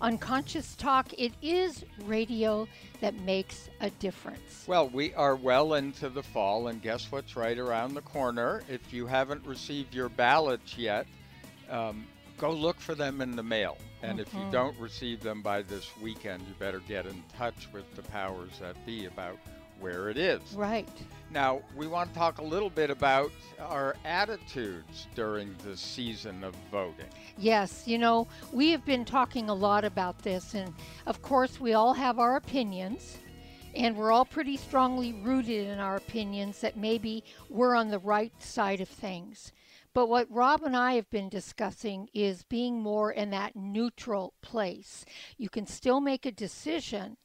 on Conscious Talk. It is radio that makes a difference. Well, we are well into the fall, and guess what's right around the corner? If you haven't received your ballots yet, um, go look for them in the mail. And mm-hmm. if you mm-hmm. don't receive them by this weekend, you better get in touch with the powers that be about where it is. Right. Now, we want to talk a little bit about our attitudes during the season of voting. Yes, you know, we have been talking a lot about this, and of course, we all have our opinions, and we're all pretty strongly rooted in our opinions that maybe we're on the right side of things. But what Rob and I have been discussing is being more in that neutral place. You can still make a decision,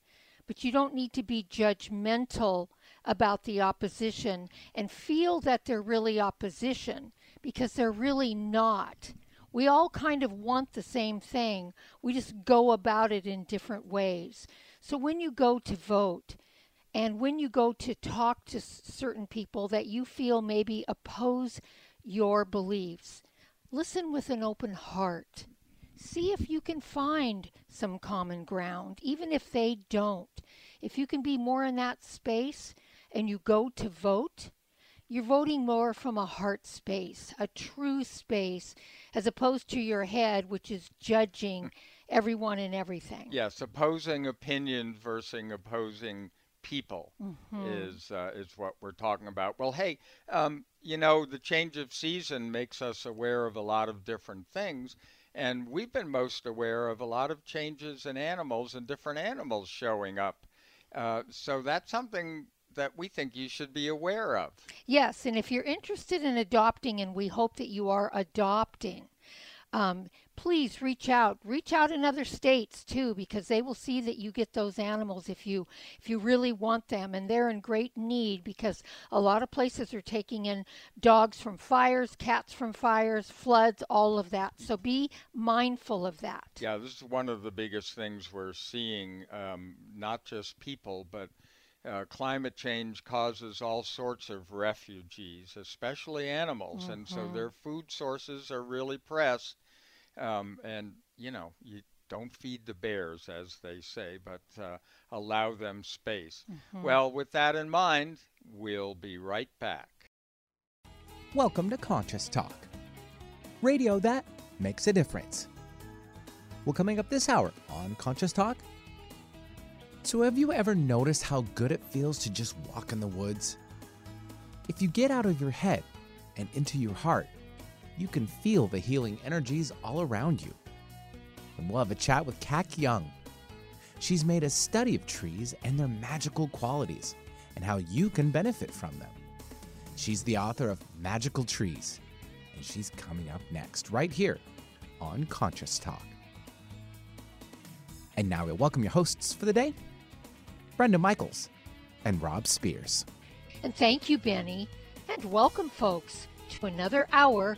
but you don't need to be judgmental about the opposition and feel that they're really opposition because they're really not. We all kind of want the same thing. We just go about it in different ways. So when you go to vote and when you go to talk to certain people that you feel maybe oppose your beliefs, listen with an open heart see if you can find some common ground, even if they don't. If you can be more in that space and you go to vote, you're voting more from a heart space, a true space, as opposed to your head, which is judging everyone and everything. Yes, opposing opinion versus opposing people mm-hmm. is uh, is what we're talking about. Well, hey, um, you know, the change of season makes us aware of a lot of different things. And we've been most aware of a lot of changes in animals and different animals showing up. Uh, so that's something that we think you should be aware of. Yes, and if you're interested in adopting, and we hope that you are adopting, um, please reach out reach out in other states too because they will see that you get those animals if you if you really want them and they're in great need because a lot of places are taking in dogs from fires cats from fires floods all of that so be mindful of that yeah this is one of the biggest things we're seeing um, not just people but uh, climate change causes all sorts of refugees, especially animals, mm-hmm. and so mm-hmm. their food sources are really pressed. Um, and you know, you don't feed the bears, as they say, but uh, allow them space. Mm-hmm. Well, with that in mind, we'll be right back. Welcome to Conscious Talk, radio that makes a difference. Well, coming up this hour on Conscious Talk. So, have you ever noticed how good it feels to just walk in the woods? If you get out of your head and into your heart, you can feel the healing energies all around you. And we'll have a chat with Kac Young. She's made a study of trees and their magical qualities and how you can benefit from them. She's the author of Magical Trees, and she's coming up next, right here on Conscious Talk. And now we'll welcome your hosts for the day, Brenda Michaels and Rob Spears. And thank you, Benny, and welcome, folks, to another hour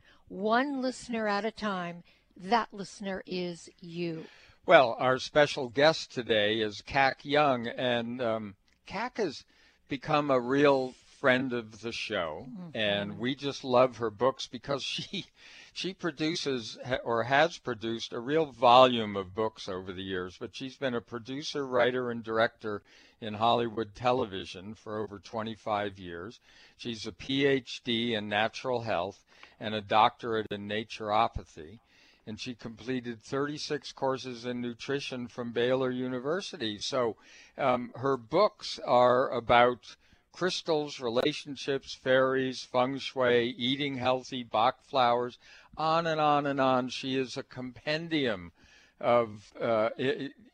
one listener at a time. That listener is you. Well, our special guest today is Kac Young, and um, Kac has become a real friend of the show, mm-hmm. and we just love her books because she she produces or has produced a real volume of books over the years. But she's been a producer, writer, and director in Hollywood television for over 25 years. She's a PhD in natural health and a doctorate in naturopathy. and she completed 36 courses in nutrition from Baylor University. So um, her books are about crystals, relationships, fairies, feng shui, eating healthy, Bach flowers, on and on and on. She is a compendium of uh,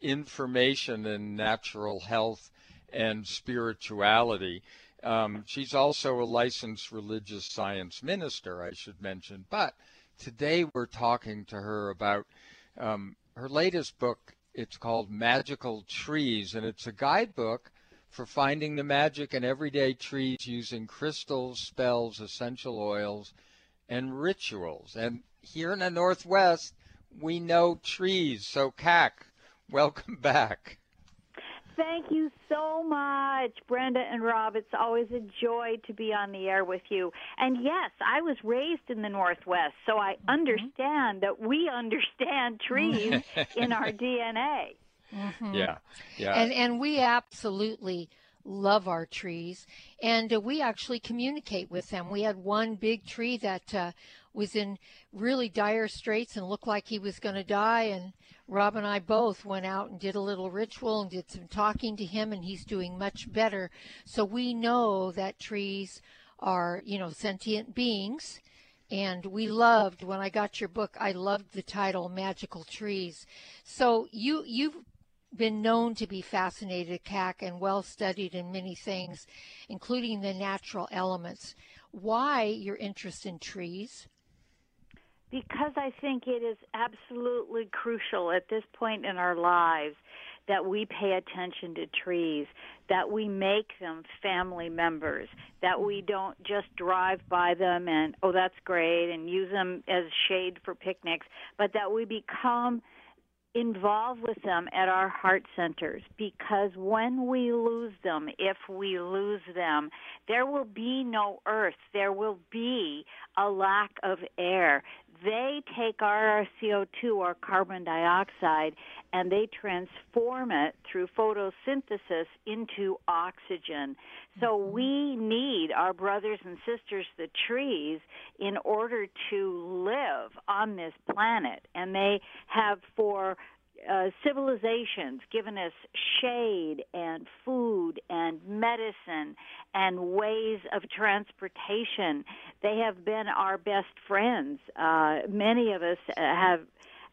information in natural health and spirituality. Um, she's also a licensed religious science minister, I should mention. But today we're talking to her about um, her latest book. It's called Magical Trees, and it's a guidebook for finding the magic in everyday trees using crystals, spells, essential oils, and rituals. And here in the Northwest, we know trees. So, Kac, welcome back. Thank you so much, Brenda and Rob. It's always a joy to be on the air with you. And yes, I was raised in the Northwest, so I Mm-hmm. understand that we understand trees in our DNA. Yeah, yeah. And and we absolutely love our trees, and uh, we actually communicate with them. We had one big tree that uh, was in really dire straits and looked like he was going to die, and Rob and I both went out and did a little ritual and did some talking to him, and he's doing much better. So we know that trees are, you know, sentient beings. And we loved when I got your book. I loved the title "Magical Trees." So you you've been known to be fascinated, Kac, and well studied in many things, including the natural elements. Why your interest in trees? Because I think it is absolutely crucial at this point in our lives that we pay attention to trees, that we make them family members, that we mm-hmm. don't just drive by them and, oh, that's great, and use them as shade for picnics, but that we become involved with them at our heart centers because when we lose them, if we lose them, there will be no earth. There will be a lack of air. They take our CO2 or carbon dioxide and they transform it through photosynthesis into oxygen. So mm-hmm. we need our brothers and sisters, the trees, in order to live on this planet. And they have for uh, civilizations given us shade and food and medicine and ways of transportation. They have been our best friends. Uh, many of us uh, have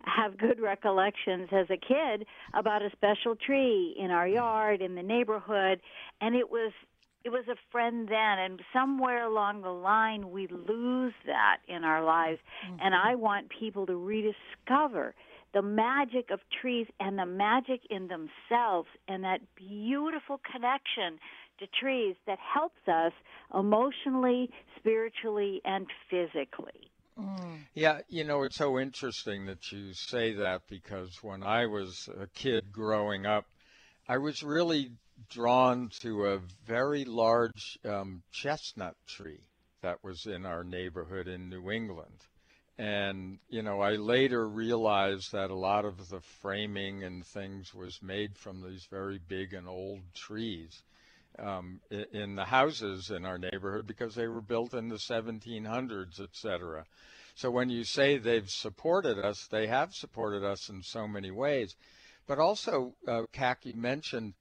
have good recollections as a kid about a special tree in our yard in the neighborhood and it was it was a friend then and somewhere along the line we lose that in our lives and i want people to rediscover the magic of trees and the magic in themselves and that beautiful connection to trees that helps us emotionally spiritually and physically Yeah, you know, it's so interesting that you say that because when I was a kid growing up, I was really drawn to a very large um, chestnut tree that was in our neighborhood in New England. And, you know, I later realized that a lot of the framing and things was made from these very big and old trees um, in the houses in our neighborhood because they were built in the 1700s, et cetera. So when you say they've supported us, they have supported us in so many ways. But also, uh, mentioned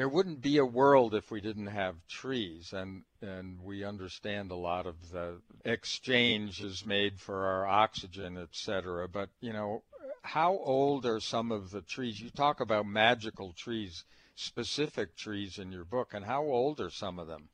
there wouldn't be a world if we didn't have trees, and and we understand a lot of the exchange is made for our oxygen, et cetera. But you know, how old are some of the trees? You talk about magical trees, specific trees in your book, and how old are some of them?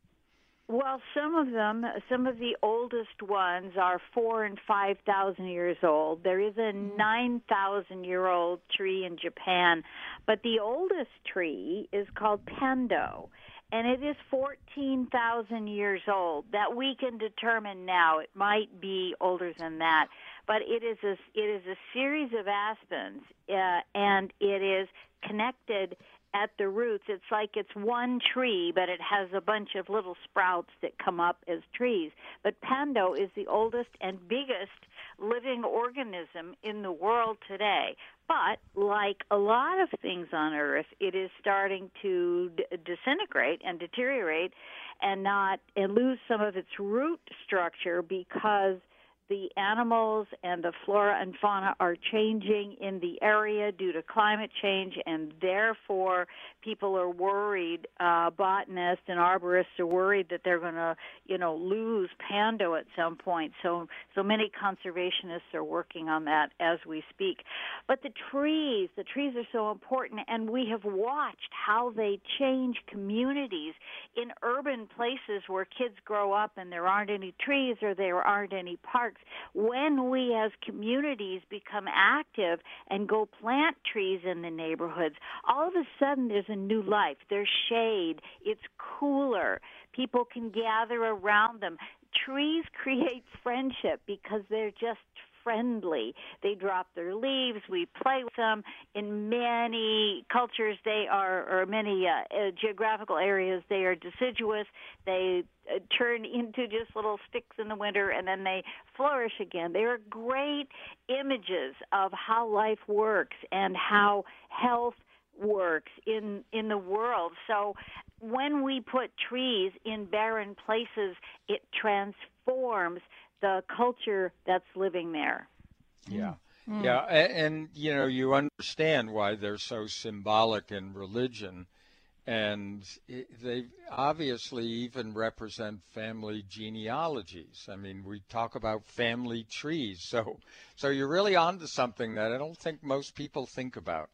Well, some of them, some of the oldest ones are four and five thousand years old. There is a nine thousand year old tree in Japan, but the oldest tree is called Pando, and it is fourteen thousand years old. That we can determine now. It might be older than that, but it is a it is a series of aspens, uh, and it is connected at the roots. It's like it's one tree, but it has a bunch of little sprouts that come up as trees. But Pando is the oldest and biggest living organism in the world today. But like a lot of things on Earth, it is starting to d- disintegrate and deteriorate, and not and lose some of its root structure because the animals and the flora and fauna are changing in the area due to climate change, and therefore people are worried. Uh, botanists and arborists are worried that they're going to, you know, lose Pando at some point. So, so many conservationists are working on that as we speak. But the trees, the trees are so important, and we have watched how they change communities in urban places where kids grow up and there aren't any trees or there aren't any parks. When we as communities become active and go plant trees in the neighborhoods, all of a sudden there's a new life. There's shade. It's cooler. People can gather around them. Trees create friendship because they're just friendly. They drop their leaves. We play with them. In many cultures, they are, or many uh, uh, geographical areas, they are deciduous. They uh, turn into just little sticks in the winter and then they flourish again. They are great images of how life works and how health works in in the world. So when we put trees in barren places, it transforms the culture that's living there. Yeah. Mm. Yeah, and, and, you know, you understand why they're so symbolic in religion, and they obviously even represent family genealogies. I mean, we talk about family trees, so so you're really onto something that I don't think most people think about.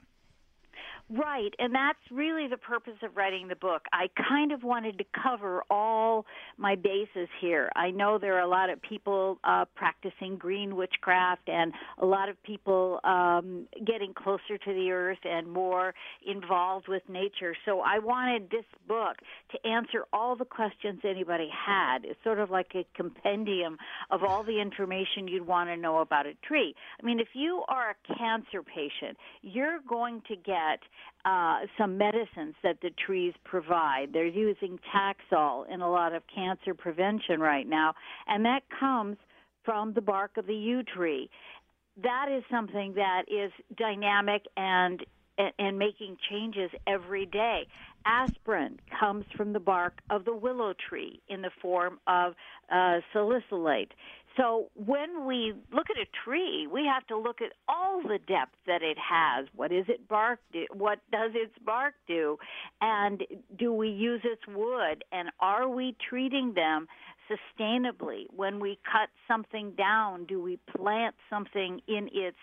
Right, and that's really the purpose of writing the book. I kind of wanted to cover all my bases here. I know there are a lot of people uh, practicing green witchcraft and a lot of people um, getting closer to the earth and more involved with nature. So I wanted this book to answer all the questions anybody had. It's sort of like a compendium of all the information you'd want to know about a tree. I mean, if you are a cancer patient, you're going to get uh, some medicines that the trees provide. They're using Taxol in a lot of cancer prevention right now, and that comes from the bark of the yew tree. That is something that is dynamic and and making changes every day. Aspirin comes from the bark of the willow tree in the form of uh, salicylate. So when we look at a tree, we have to look at all the depth that it has. What is it bark do? What does its bark do? And do we use its wood? And are we treating them sustainably? When we cut something down, do we plant something in its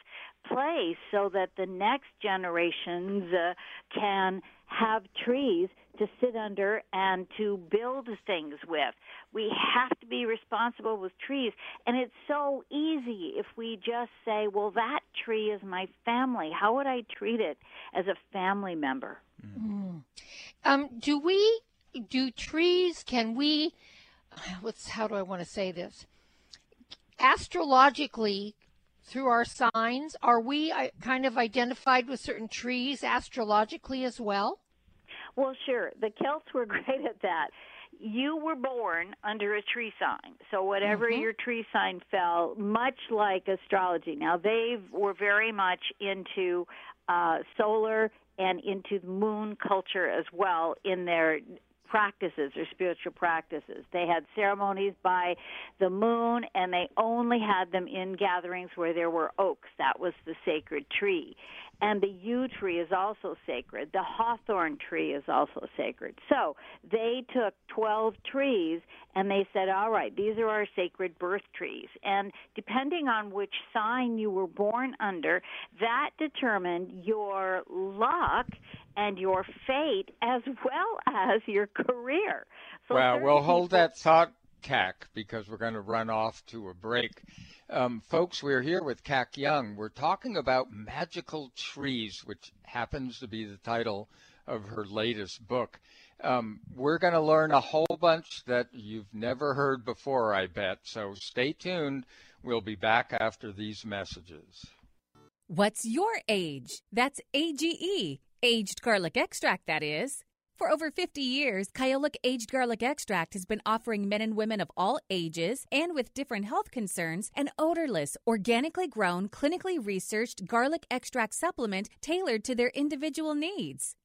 place so that the next generations uh, can have trees to sit under and to build things with. We have to be responsible with trees. And it's so easy if we just say, well, that tree is my family. How would I treat it as a family member? Mm. Um, do we, do trees, can we, what's, how do I want to say this? Astrologically, through our signs, are we uh, kind of identified with certain trees astrologically as well? Well, sure. The Celts were great at that. You were born under a tree sign. So whatever mm-hmm. your tree sign fell, much like astrology. Now they were very much into uh, solar and into moon culture as well in their practices or spiritual practices. They had ceremonies by the moon and they only had them in gatherings where there were oaks. That was the sacred tree. And the yew tree is also sacred. The hawthorn tree is also sacred. So they took 12 trees and they said, all right, these are our sacred birth trees. And depending on which sign you were born under, that determined your luck and your fate as well as your career. So well, we'll hold that thought, Kac, because we're going to run off to a break. Um, folks, we're here with Kac Young. We're talking about magical trees, which happens to be the title of her latest book. Um, we're going to learn a whole bunch that you've never heard before, I bet. So stay tuned. We'll be back after these messages. What's your age? That's AGE Aged garlic extract, that is. For over 50 years, Kyolic Aged Garlic Extract has been offering men and women of all ages and with different health concerns an odorless, organically grown, clinically researched garlic extract supplement tailored to their individual needs.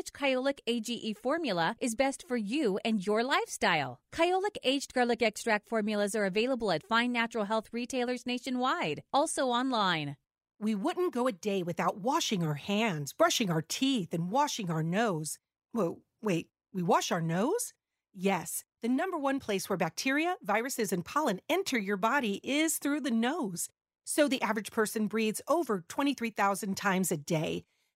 which Kyolic AGE formula is best for you and your lifestyle. Kyolic aged garlic extract formulas are available at fine natural health retailers nationwide, also online. We wouldn't go a day without washing our hands, brushing our teeth, and washing our nose. Whoa, wait, we wash our nose? Yes, the number one place where bacteria, viruses, and pollen enter your body is through the nose. So the average person breathes over 23,000 times a day.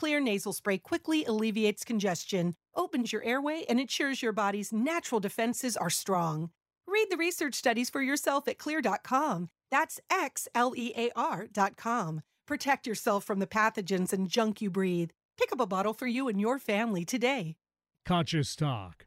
Xlear nasal spray quickly alleviates congestion, opens your airway, and ensures your body's natural defenses are strong. Read the research studies for yourself at xlear.com. That's X L E A R.com. Protect yourself from the pathogens and junk you breathe. Pick up a bottle for you and your family today. Conscious Talk.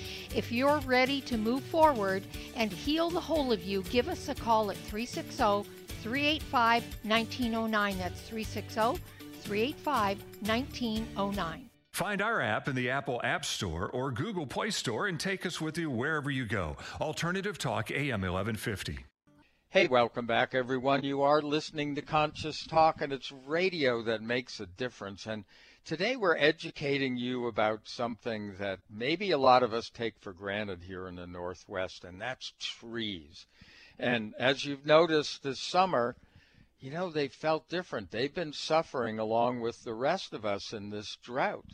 If you're ready to move forward and heal the whole of you, give us a call at 360 385 1909. That's 360 385 1909. Find our app in the Apple App Store or Google Play Store and take us with you wherever you go. Alternative Talk AM 1150. Hey, welcome back, everyone. You are listening to Conscious Talk, and it's radio that makes a difference. And Today we're educating you about something that maybe a lot of us take for granted here in the Northwest, and that's trees. And as you've noticed this summer, you know, they felt different. They've been suffering along with the rest of us in this drought.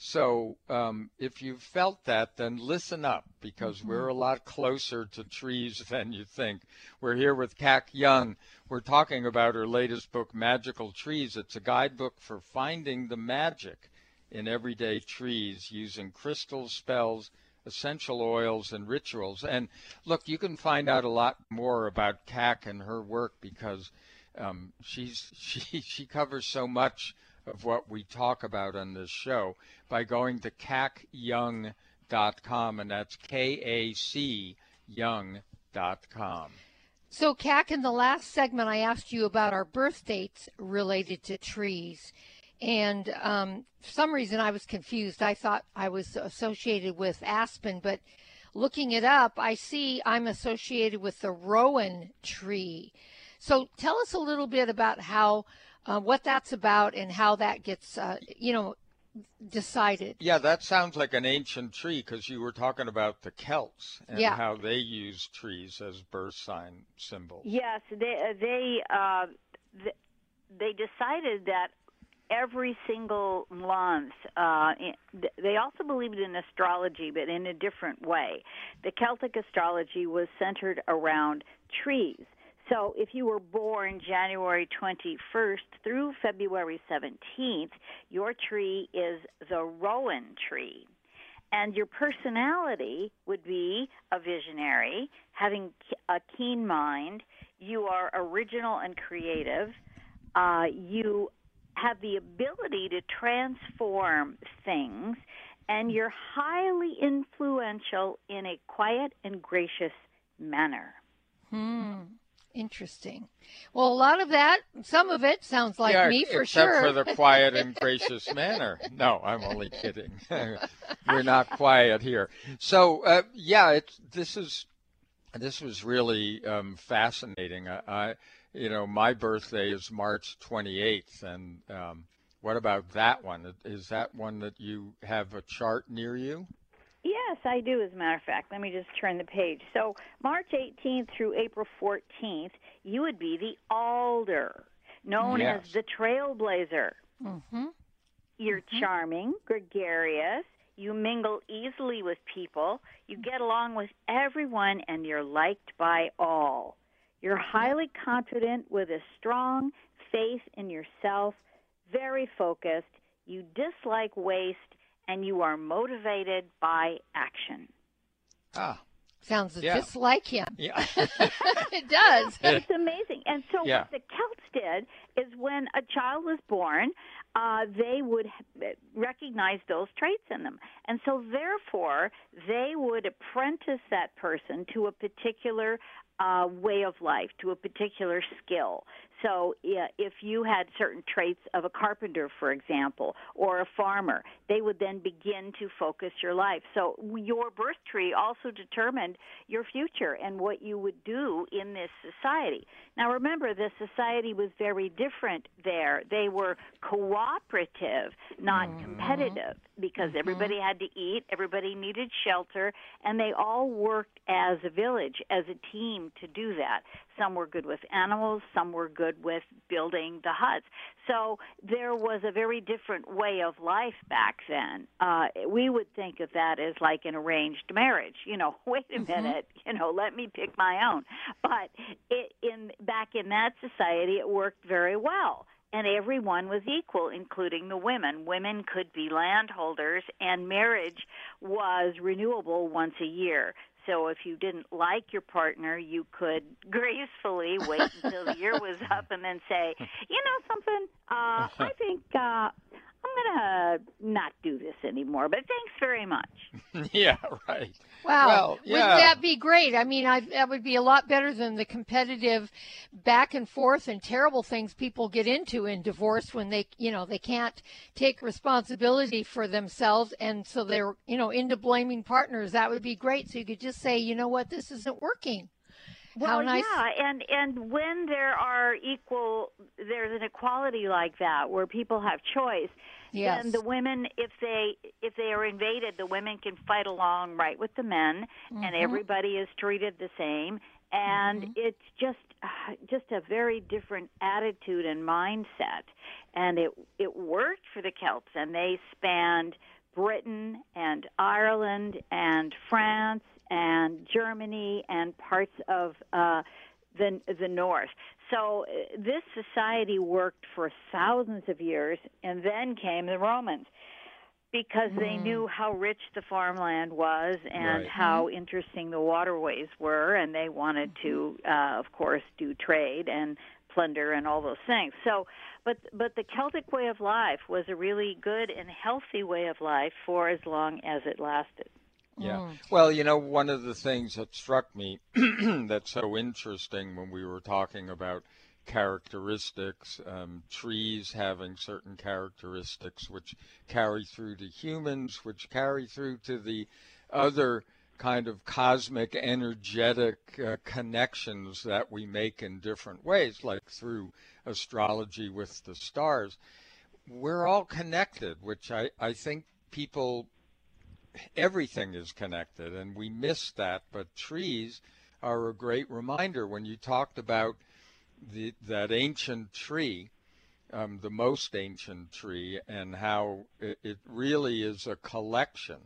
So um, if you felt that, then listen up because mm-hmm. we're a lot closer to trees than you think. We're here with Kac Young. We're talking about her latest book, Magical Trees. It's a guidebook for finding the magic in everyday trees using crystals, spells, essential oils, and rituals. And look, you can find out a lot more about Kac and her work because um, she's she she covers so much of what we talk about on this show by going to kacyoung.com, and that's K A C Young.com. So, Kac, in the last segment, I asked you about our birth dates related to trees. And um, for some reason, I was confused. I thought I was associated with aspen, but looking it up, I see I'm associated with the rowan tree. So tell us a little bit about how, uh, what that's about and how that gets, uh, you know, decided. Yeah, that sounds like an ancient tree because you were talking about the Celts and Yeah. how they used trees as birth sign symbols. Yes, they they uh, they decided that every single month. Uh, they also believed in astrology, but in a different way. The Celtic astrology was centered around trees. So if you were born January 21st through February 17th, your tree is the Rowan tree. And your personality would be a visionary, having a keen mind. You are original and creative. Uh, you have the ability to transform things, and you're highly influential in a quiet and gracious manner. Hmm. Interesting. Well, a lot of that, some of it sounds like yeah, me for sure. except for the quiet and gracious manner. No, I'm only kidding. We're not quiet here. So uh, yeah, it's this is this was really um, fascinating. I, I, you know, my birthday is March 28th, and um, what about that one? Is that one that you have a chart near you? Yes, I do, as a matter of fact. Let me just turn the page. So, March 18th through April 14th, you would be the alder, known Yes. as the trailblazer. hmm You're charming, gregarious, you mingle easily with people, you get along with everyone, and you're liked by all. You're highly confident with a strong faith in yourself, very focused, you dislike waste, and you are motivated by action. Ah, Sounds Yeah. just like him. yeah. it does. It's amazing. And so Yeah. what the Celts did is when a child was born, uh, they would recognize those traits in them. And so therefore, they would apprentice that person to a particular uh, way of life, to a particular skill. So if you had certain traits of a carpenter, for example, or a farmer, they would then begin to focus your life. So your birth tree also determined your future and what you would do in this society. Now remember, this society was very different there. They were cooperative, not mm-hmm. competitive, because mm-hmm. everybody had to eat, everybody needed shelter, and they all worked as a village, as a team to do that. Some were good with animals, some were good with building the huts. So there was a very different way of life back then. Uh, we would think of that as like an arranged marriage. You know, wait a minute, you know, let me pick my own. But it, in back in that society, it worked very well. And everyone was equal, including the women. Women could be landholders, and marriage was renewable once a year. So if you didn't like your partner, you could gracefully wait until the year was up and then say, you know something, uh, I think uh, I'm going to not do this anymore, but thanks very much. yeah, right. Wow. Well, Wouldn't that be great? I mean, I, that would be a lot better than the competitive back and forth and terrible things people get into in divorce when they, you know, they can't take responsibility for themselves. And so they're, you know, into blaming partners. That would be great. So you could just say, you know what, this isn't working. Well, How nice. yeah, and and when there are equal, there's an equality like that where people have choice. Yes. Then the women, if they if they are invaded, the women can fight along right with the men, and Mm-hmm. everybody is treated the same. And it's just uh, just a very different attitude and mindset, and it it worked for the Celts, and they spanned Britain and Ireland and France and Germany and parts of uh, the the north. So uh, this society worked for thousands of years, and then came the Romans because they knew how rich the farmland was and Right. how interesting the waterways were, and they wanted to, uh, of course, do trade and plunder and all those things. So, but but the Celtic way of life was a really good and healthy way of life for as long as it lasted. Yeah. Well, you know, one of the things that struck me that's so interesting when we were talking about characteristics, um, trees having certain characteristics which carry through to humans, which carry through to the other kind of cosmic energetic uh, connections that we make in different ways, like through astrology with the stars. We're all connected, which I, I think people, everything is connected, and we miss that. But trees are a great reminder. When you talked about the, that ancient tree, um, the most ancient tree, and how it, it really is a collection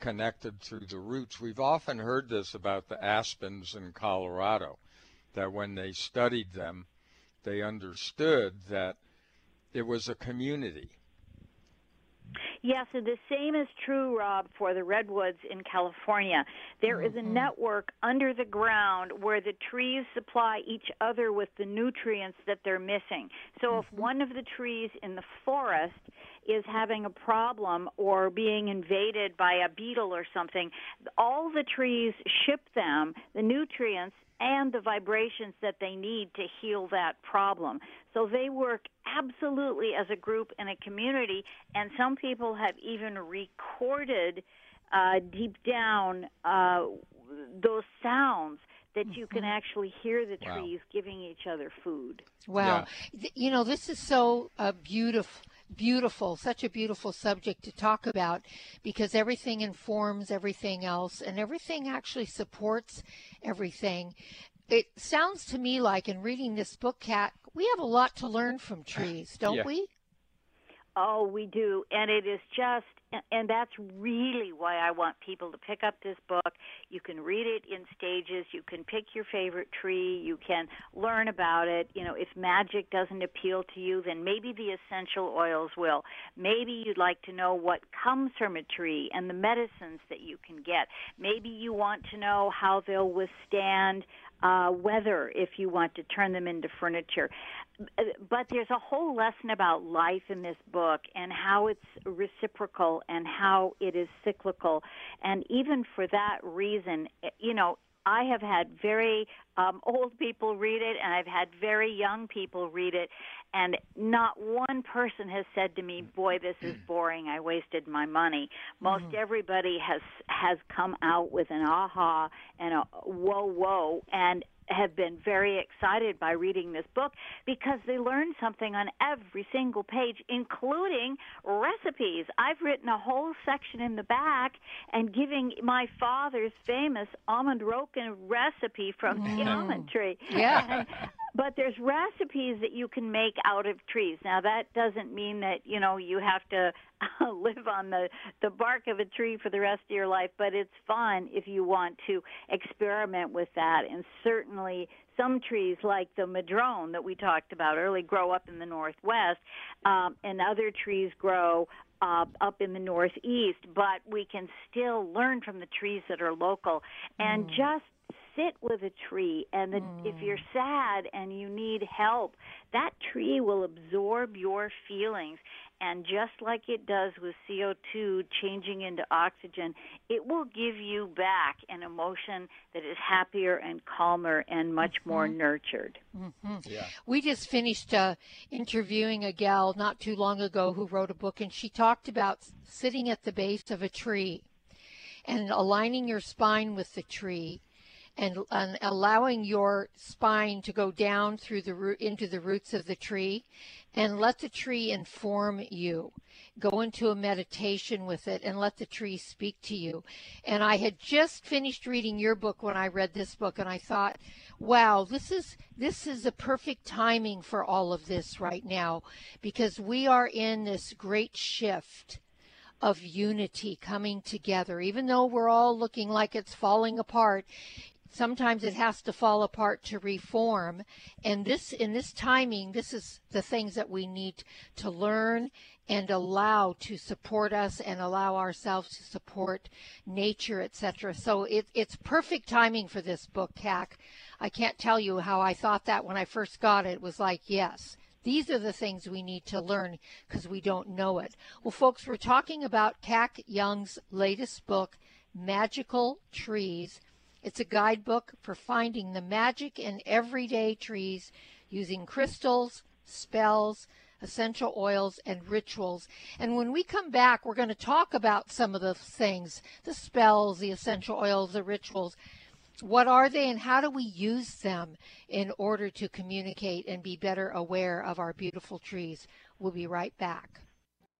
connected through the roots. We've often heard this about the aspens in Colorado, that when they studied them, they understood that it was a community. Yes, and the same is true, Rob, for the redwoods in California. There is a Mhm. network under the ground where the trees supply each other with the nutrients that they're missing. So if one of the trees in the forest is having a problem or being invaded by a beetle or something, all the trees ship them the nutrients and the vibrations that they need to heal that problem. So they work absolutely as a group and a community, and some people have even recorded uh, deep down uh, those sounds that you can actually hear the Wow. trees giving each other food. Wow. Th- You know, this is so uh, beautiful, beautiful, such a beautiful subject to talk about because everything informs everything else and everything actually supports everything. It sounds to me like in reading this book, Kac, we have a lot to learn from trees, don't Yeah. we? Oh, we do. And it is just, and that's really why I want people to pick up this book. You can read it in stages. You can pick your favorite tree. You can learn about it. You know, if magic doesn't appeal to you, then maybe the essential oils will. Maybe you'd like to know what comes from a tree and the medicines that you can get. Maybe you want to know how they'll withstand uh, weather if you want to turn them into furniture. But there's a whole lesson about life in this book and how it's reciprocal and how it is cyclical. And even for that reason, you know, I have had very um, old people read it, and I've had very young people read it, and not one person has said to me, "Boy, this is boring. I wasted my money." Most everybody has has come out with an aha and a whoa, whoa, and have been very excited by reading this book because they learn something on every single page, including recipes. I've written a whole section in the back and giving my father's famous almond roken recipe from the almond tree. Yeah. And- but there's recipes that you can make out of trees. Now that doesn't mean that you know you have to live on the the bark of a tree for the rest of your life, but it's fun if you want to experiment with that. And certainly some trees like the madrone that we talked about early grow up in the northwest, um, and other trees grow uh, up in the northeast. But we can still learn from the trees that are local and just sit with a tree and the, if you're sad and you need help that tree will absorb your feelings and just like it does with CO2 changing into oxygen it will give you back an emotion that is happier and calmer and much more nurtured. We just finished uh, interviewing a gal not too long ago who wrote a book, and she talked about sitting at the base of a tree and aligning your spine with the tree. And, and allowing your spine to go down through the root into the roots of the tree, and let the tree inform you. Go into a meditation with it, and let the tree speak to you. And I had just finished reading your book when I read this book, and I thought, wow, this is this is a perfect timing for all of this right now, because we are in this great shift of unity coming together. Even though we're all looking like it's falling apart, sometimes it has to fall apart to reform. And this, in this timing, this is the things that we need to learn and allow to support us and allow ourselves to support nature, etc. So it, it's perfect timing for this book, Kac. I can't tell you how I thought that when I first got it. It was like, yes, these are the things we need to learn because we don't know it. Well, folks, we're talking about Kac Young's latest book, Magical Trees. It's a guidebook for finding the magic in everyday trees using crystals, spells, essential oils, and rituals. And when we come back, we're going to talk about some of the things the spells, the essential oils, the rituals. What are they and how do we use them in order to communicate and be better aware of our beautiful trees? We'll be right back.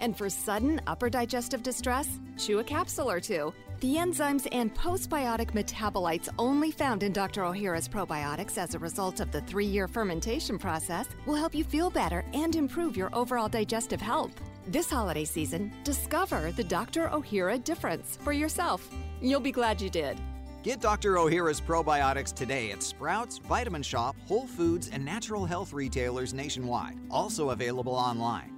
And for sudden upper digestive distress, chew a capsule or two. The enzymes and postbiotic metabolites only found in Dr. Ohhira's probiotics as a result of the three year fermentation process will help you feel better and improve your overall digestive health. This holiday season, discover the Dr. Ohhira difference for yourself. You'll be glad you did. Get Dr. Ohhira's probiotics today at Sprouts, Vitamin Shop, Whole Foods, and natural health retailers nationwide. Also available online.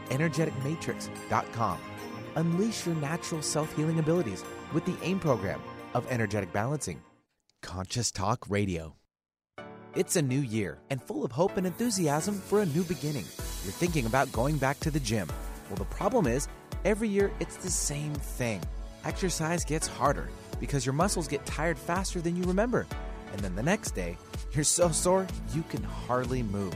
energeticmatrix.com. Unleash your natural self healing abilities with the AIM program of energetic balancing. Conscious Talk Radio. It's a new year and full of hope and enthusiasm for a new beginning. You're thinking about going back to the gym. Well, the problem is, every year it's the same thing. Exercise gets harder because your muscles get tired faster than you remember. And then the next day, you're so sore you can hardly move.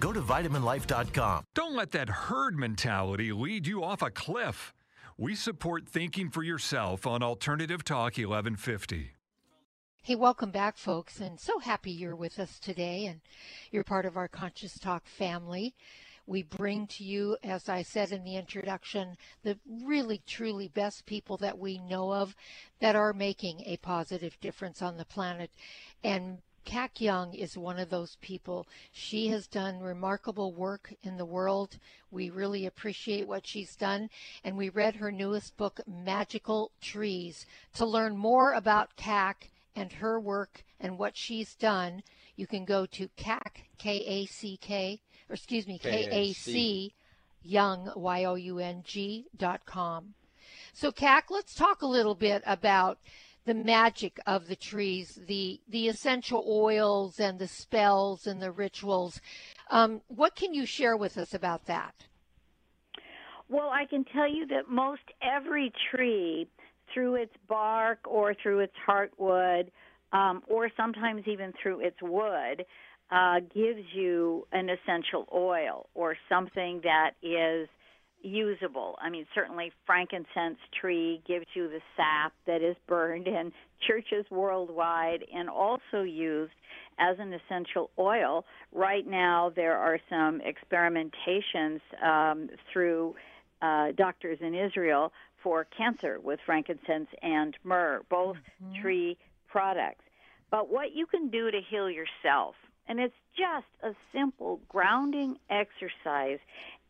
Go to vitaminlife.com. Don't let that herd mentality lead you off a cliff. We support thinking for yourself on Alternative Talk 1150. Hey, welcome back, folks, and so happy you're with us today and you're part of our Conscious Talk family. We bring to you, as I said in the introduction, the really, truly best people that we know of that are making a positive difference on the planet. And Kac Young is one of those people. She has done remarkable work in the world. We really appreciate what she's done. And we read her newest book, Magical Trees. To learn more about Kac and her work and what she's done, you can go to Kac, K A C K, or excuse me, K A C Young, Y O U N G dot com. So, Kac, let's talk a little bit about the magic of the trees, the the essential oils and the spells and the rituals. Um, what can you share with us about that? Well, I can tell you that most every tree, through its bark or through its heartwood, um, or sometimes even through its wood, uh, gives you an essential oil or something that is usable. I mean, certainly frankincense tree gives you the sap that is burned in churches worldwide and also used as an essential oil. Right now, there are some experimentations um, through uh, doctors in Israel for cancer with frankincense and myrrh, both mm-hmm. tree products. But what you can do to heal yourself, and it's just a simple grounding exercise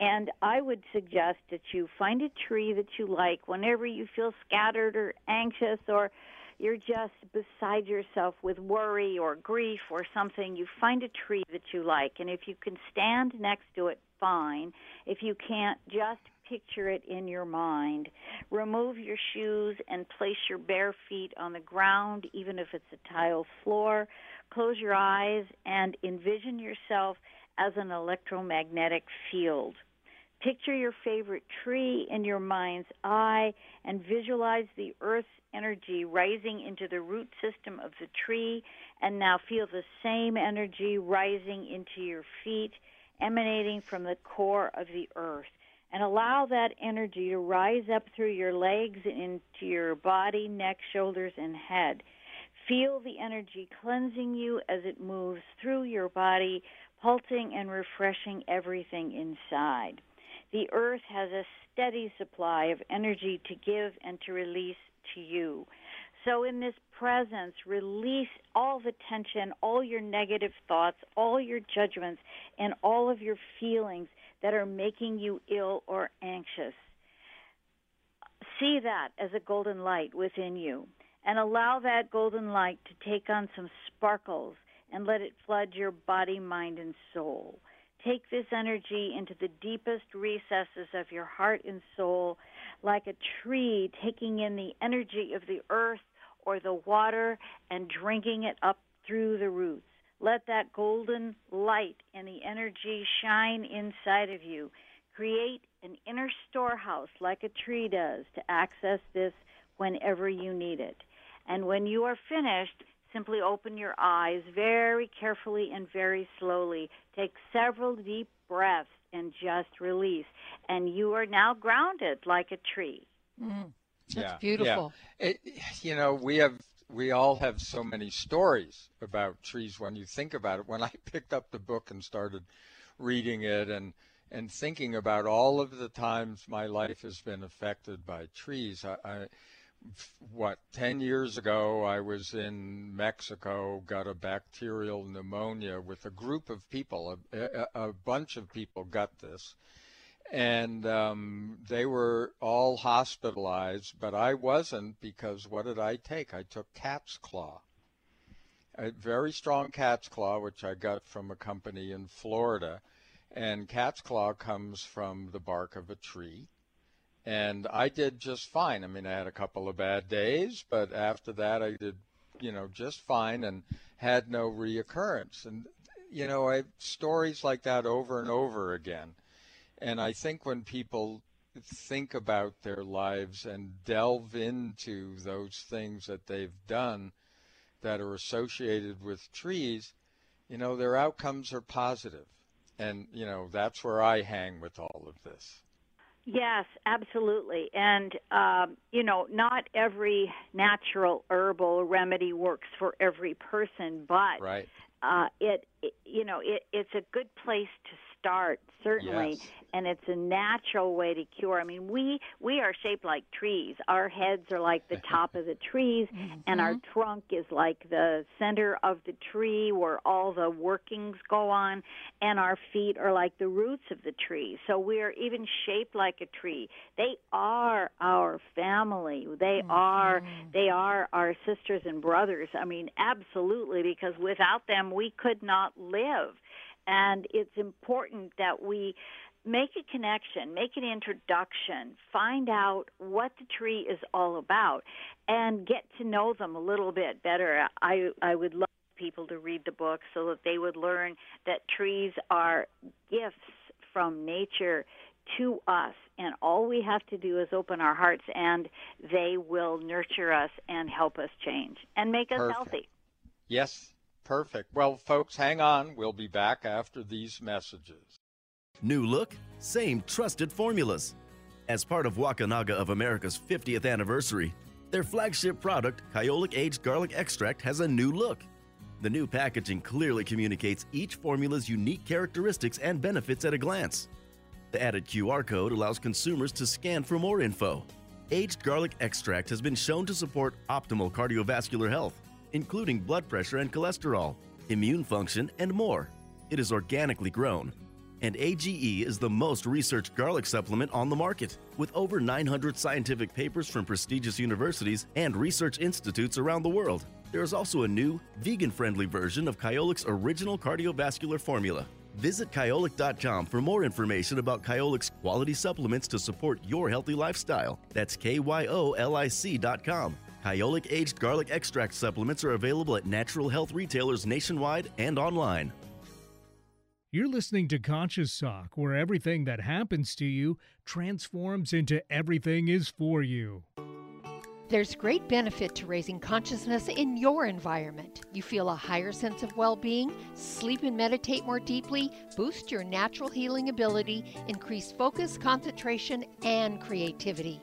and I would suggest that you find a tree that you like whenever you feel scattered or anxious or you're just beside yourself with worry or grief or something. You find a tree that you like. And if you can stand next to it, fine. If you can't, just picture it in your mind. Remove your shoes and place your bare feet on the ground, even if it's a tile floor. Close your eyes and envision yourself as an electromagnetic field. Picture your favorite tree in your mind's eye and visualize the earth's energy rising into the root system of the tree and now feel the same energy rising into your feet emanating from the core of the earth and allow that energy to rise up through your legs into your body, neck, shoulders and head. Feel the energy cleansing you as it moves through your body pulsing and refreshing everything inside. The earth has a steady supply of energy to give and to release to you. So, in this presence, release all the tension, all your negative thoughts, all your judgments, and all of your feelings that are making you ill or anxious. See that as a golden light within you, and allow that golden light to take on some sparkles and let it flood your body, mind, and soul. Take this energy into the deepest recesses of your heart and soul, like a tree taking in the energy of the earth or the water and drinking it up through the roots. Let that golden light and the energy shine inside of you. Create an inner storehouse like a tree does to access this whenever you need it. And when you are finished, simply open your eyes very carefully and very slowly. Take several deep breaths and just release. And you are now grounded like a tree. Mm. That's yeah, beautiful. Yeah. It, you know, we have we all have so many stories about trees when you think about it. When I picked up the book and started reading it and and thinking about all of the times my life has been affected by trees, I, I what 10 years ago i was in mexico got a bacterial pneumonia with a group of people a, a, a bunch of people got this and um, they were all hospitalized but i wasn't because what did i take i took cat's claw a very strong cat's claw which i got from a company in florida and cat's claw comes from the bark of a tree and I did just fine. I mean, I had a couple of bad days, but after that, I did, you know, just fine and had no reoccurrence. And you know, I stories like that over and over again. And I think when people think about their lives and delve into those things that they've done that are associated with trees, you know, their outcomes are positive. And, you know, that's where I hang with all of this. Yes, absolutely. And, um, you know, not every natural herbal remedy works for every person, but right. uh, it, it, you know, it, it's a good place to start certainly Yes. and it's a natural way to cure. I mean we we are shaped like trees. Our heads are like the top of the trees mm-hmm. and our trunk is like the center of the tree where all the workings go on and our feet are like the roots of the tree. So we're even shaped like a tree. They are our family. They mm-hmm. are they are our sisters and brothers. I mean absolutely because without them we could not live and it's important that we make a connection, make an introduction, find out what the tree is all about, and get to know them a little bit better. I I would love people to read the book so that they would learn that trees are gifts from nature to us and all we have to do is open our hearts and they will nurture us and help us change and make us Perfect. healthy. Yes, perfect. Well, folks, hang on. We'll be back after these messages. New look, same trusted formulas. As part of Wakunaga of America's 50th anniversary, their flagship product, Kyolic Aged Garlic Extract, has a new look. The new packaging clearly communicates each formula's unique characteristics and benefits at a glance. The added QR code allows consumers to scan for more info. Aged garlic extract has been shown to support optimal cardiovascular health, including blood pressure and cholesterol, immune function, and more. It is organically grown. And AGE is the most researched garlic supplement on the market, with over 900 scientific papers from prestigious universities and research institutes around the world. There is also a new, vegan friendly version of Kyolic's original cardiovascular formula. Visit Kyolic.com for more information about Kyolic's quality supplements to support your healthy lifestyle. That's K Y O L I C.com. Kyolic aged garlic extract supplements are available at natural health retailers nationwide and online. You're listening to Conscious Talk, where everything that happens to you transforms into everything is for you. There's great benefit to raising consciousness in your environment. You feel a higher sense of well being, sleep and meditate more deeply, boost your natural healing ability, increase focus, concentration, and creativity.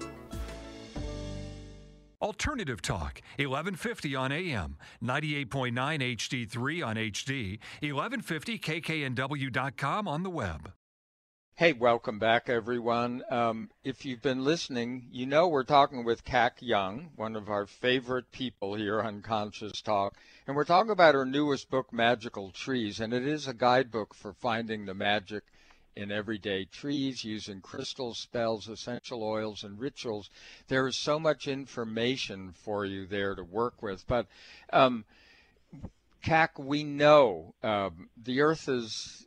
Alternative Talk, 1150 on AM, 98.9 HD3 on HD, 1150kknw.com on the web. Hey, welcome back, everyone. Um, if you've been listening, you know we're talking with Kac Young, one of our favorite people here on Conscious Talk. And we're talking about her newest book, Magical Trees. And it is a guidebook for finding the magic in everyday trees using crystals, spells, essential oils, and rituals. There is so much information for you there to work with. But um, Kac, we know um, the Earth is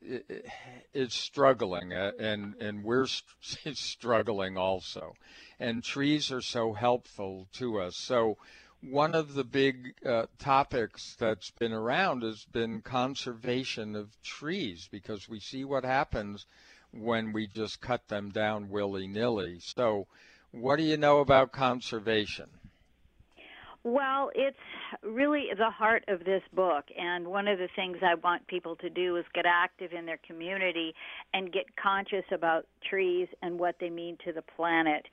is struggling, uh, and and we're st- struggling also. And trees are so helpful to us. So one of the big uh, topics that's been around has been conservation of trees because we see what happens when we just cut them down willy nilly. So, what do you know about conservation? Well, it's really the heart of this book, and one of the things I want people to do is get active in their community and get conscious about trees and what they mean to the planet.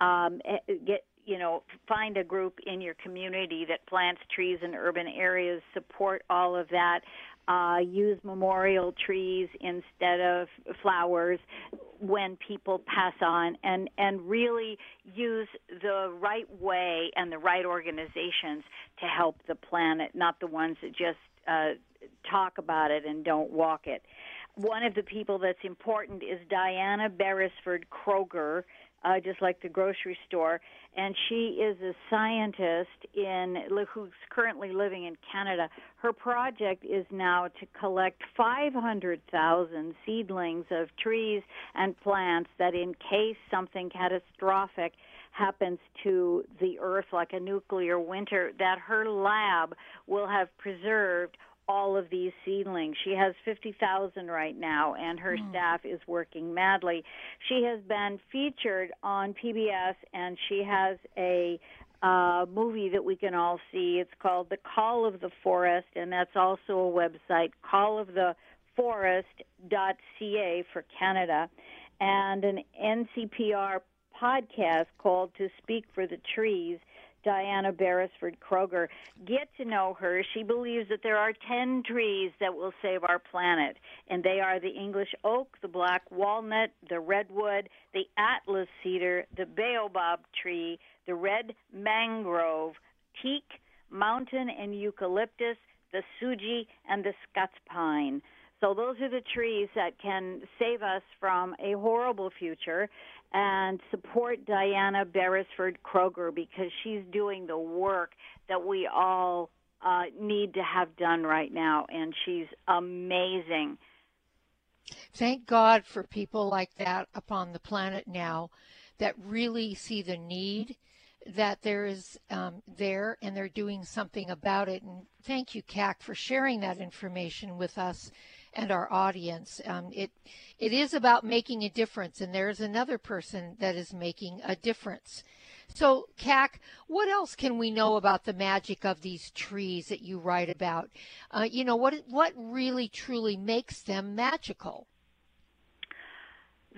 Um, get you know, find a group in your community that plants trees in urban areas, support all of that. Uh, use memorial trees instead of flowers when people pass on, and and really use the right way and the right organizations to help the planet, not the ones that just uh, talk about it and don't walk it. One of the people that's important is Diana Beresford Kreuger uh, just like the grocery store. And she is a scientist in who's currently living in Canada. Her project is now to collect 500,000 seedlings of trees and plants that, in case something catastrophic happens to the earth, like a nuclear winter, that her lab will have preserved all of these seedlings. She has 50,000 right now, and her mm. staff is working madly. She has been featured on PBS, and she has a uh, movie that we can all see. It's called The Call of the Forest, and that's also a website, calloftheforest.ca for Canada, and an NCPR podcast called To Speak for the Trees Diana Beresford Kreuger. Get to know her. She believes that there are 10 trees that will save our planet, and they are the English oak, the black walnut, the redwood, the Atlas cedar, the baobab tree, the red mangrove, teak, mountain and eucalyptus, the sugi, and the Scots pine. So those are the trees that can save us from a horrible future and support Diana Beresford Kreuger because she's doing the work that we all uh, need to have done right now, and she's amazing. Thank God for people like that upon the planet now that really see the need that there is um, there and they're doing something about it. And thank you, Kac, for sharing that information with us and our audience. Um, it it is about making a difference, and there's another person that is making a difference. So, Kac, what else can we know about the magic of these trees that you write about? Uh, you know, what what really truly makes them magical?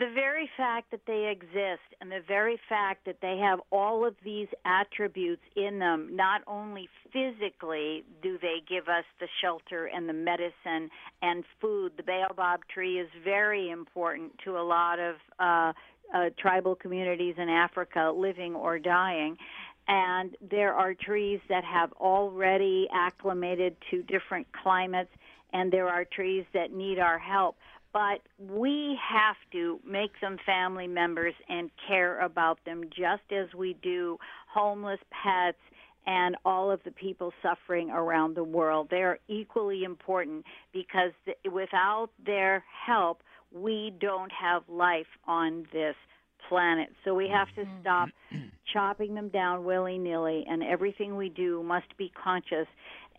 The very fact that they exist and the very fact that they have all of these attributes in them, not only physically do they give us the shelter and the medicine and food, the baobab tree is very important to a lot of uh, uh, tribal communities in Africa, living or dying. And there are trees that have already acclimated to different climates, and there are trees that need our help but we have to make them family members and care about them just as we do homeless pets and all of the people suffering around the world. They are equally important because without their help, we don't have life on this planet. So we have to mm-hmm. stop chopping them down willy nilly, and everything we do must be conscious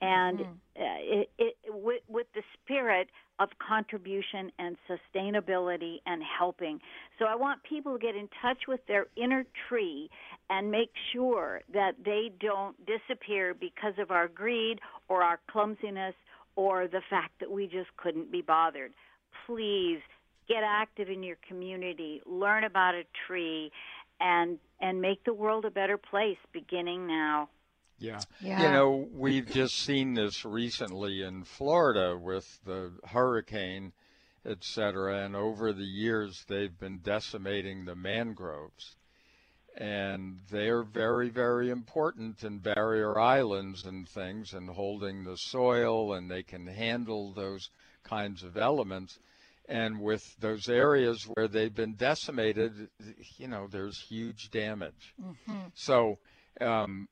and mm. uh, it, it, with, with the spirit of contribution and sustainability and helping. So I want people to get in touch with their inner tree and make sure that they don't disappear because of our greed or our clumsiness or the fact that we just couldn't be bothered. Please get active in your community, learn about a tree and and make the world a better place beginning now. Yeah. yeah. You know, we've just seen this recently in Florida with the hurricane, et cetera, and over the years they've been decimating the mangroves. And they're very, very important in barrier islands and things and holding the soil, and they can handle those kinds of elements. And with those areas where they've been decimated, you know, there's huge damage. Mm-hmm. So, um,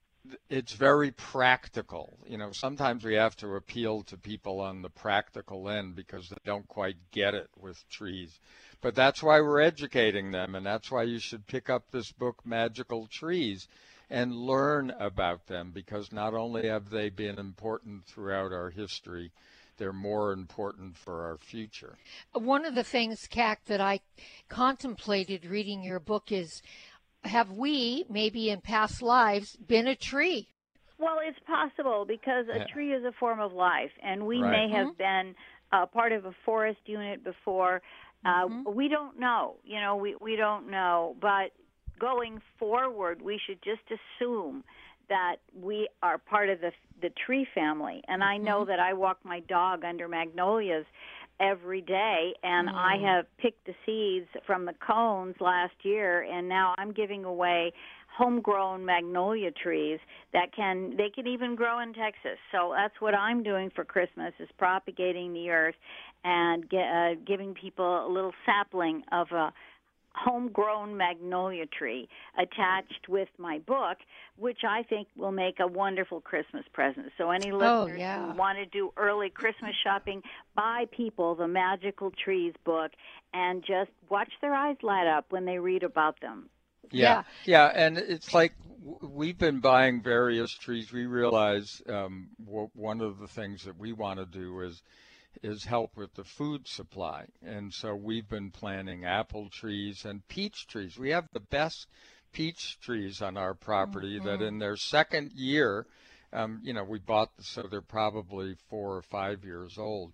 it's very practical. You know, sometimes we have to appeal to people on the practical end because they don't quite get it with trees. But that's why we're educating them, and that's why you should pick up this book, Magical Trees, and learn about them because not only have they been important throughout our history, they're more important for our future. One of the things, Kac, that I contemplated reading your book is have we, maybe in past lives, been a tree? Well, it's possible because a yeah. tree is a form of life, and we right. may have mm-hmm. been uh, part of a forest unit before. Uh, mm-hmm. We don't know. You know, we, we don't know. But going forward, we should just assume that we are part of the the tree family. And mm-hmm. I know mm-hmm. that I walk my dog under magnolias every day and mm. I have picked the seeds from the cones last year and now I'm giving away homegrown magnolia trees that can they can even grow in Texas. So that's what I'm doing for Christmas is propagating the earth and get, uh, giving people a little sapling of a homegrown magnolia tree attached with my book, which I think will make a wonderful Christmas present. So any listeners Oh, yeah. who want to do early Christmas shopping, buy people the Magical Trees book and just watch their eyes light up when they read about them. Yeah, yeah, and it's like we've been buying various trees. We realize um, w- one of the things that we want to do is is help with the food supply, and so we've been planting apple trees and peach trees. We have the best peach trees on our property that in their second year, um, you know, we bought so they're probably four or five years old.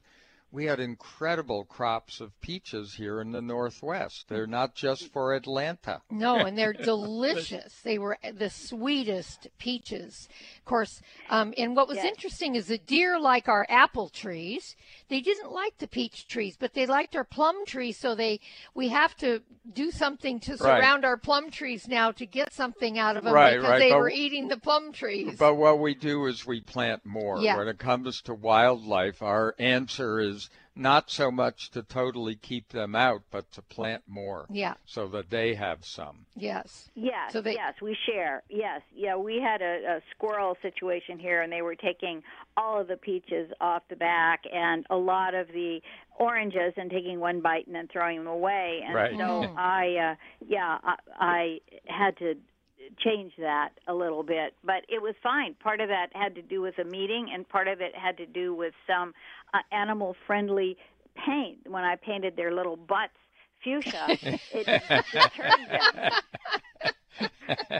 We had incredible crops of peaches here in the Northwest. They're not just for Atlanta. No, and they're delicious. They were the sweetest peaches. Of course, um, and what was Yes. interesting is the deer like our apple trees. They didn't like the peach trees, but they liked our plum trees. So they we have to do something to Right. surround our plum trees now to get something out of them Right, because right, they but- were eating the plum trees. But what we do is we plant more. When it comes to wildlife, our answer is not so much to totally keep them out, but to plant more. Yeah. So that they have some. yes. Yes, So they- yes, we share. Yes, yeah, we had a, a squirrel situation here, and they were taking all of the peaches off the back and a lot of the oranges and taking one bite and then throwing them away. And Right. so Mhm. I, uh, yeah, I, I had to change that a little bit, but it was fine. Part of that had to do with a meeting, and part of it had to do with some uh, animal-friendly paint. When I painted their little butts fuchsia, it deterred them.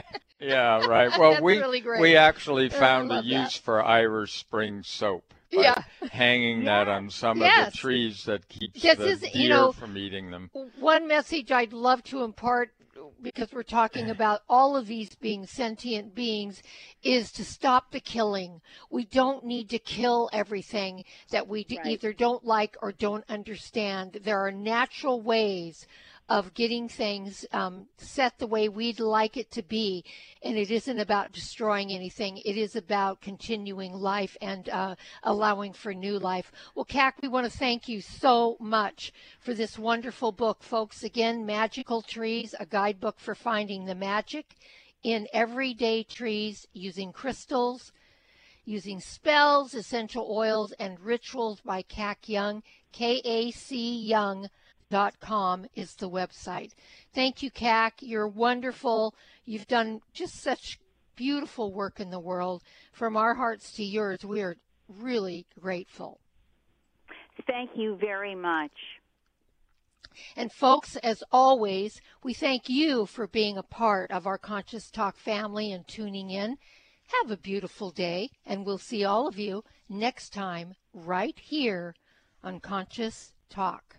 Yeah, right. Well, That's we really great. we actually found a love that. use for Irish Spring soap. by Yeah. Hanging that on some Yes. of the trees that keeps Yes, the is- deer you know, from eating them. one message I'd love to impart because we're talking about all of these being sentient beings is to stop the killing. We don't need to kill everything that we Right. either don't like or don't understand. There are natural ways of getting things um, set the way we'd like it to be. And it isn't about destroying anything, it is about continuing life and uh, allowing for new life. Well, Kac, we want to thank you so much for this wonderful book, folks. Again, Magical Trees, a guidebook for finding the magic in everyday trees using crystals using spells, essential oils, and rituals by Kac Young. K A C Young dot com is the website. Thank you, Kac. You're wonderful. You've done just such beautiful work in the world. From our hearts to yours, we are really grateful. Thank you very much. And folks, as always, we thank you for being a part of our Conscious Talk family and tuning in. Have a beautiful day, and we'll see all of you next time right here on Conscious Talk.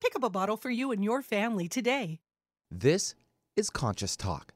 Pick up a bottle for you and your family today. This is Conscious Talk.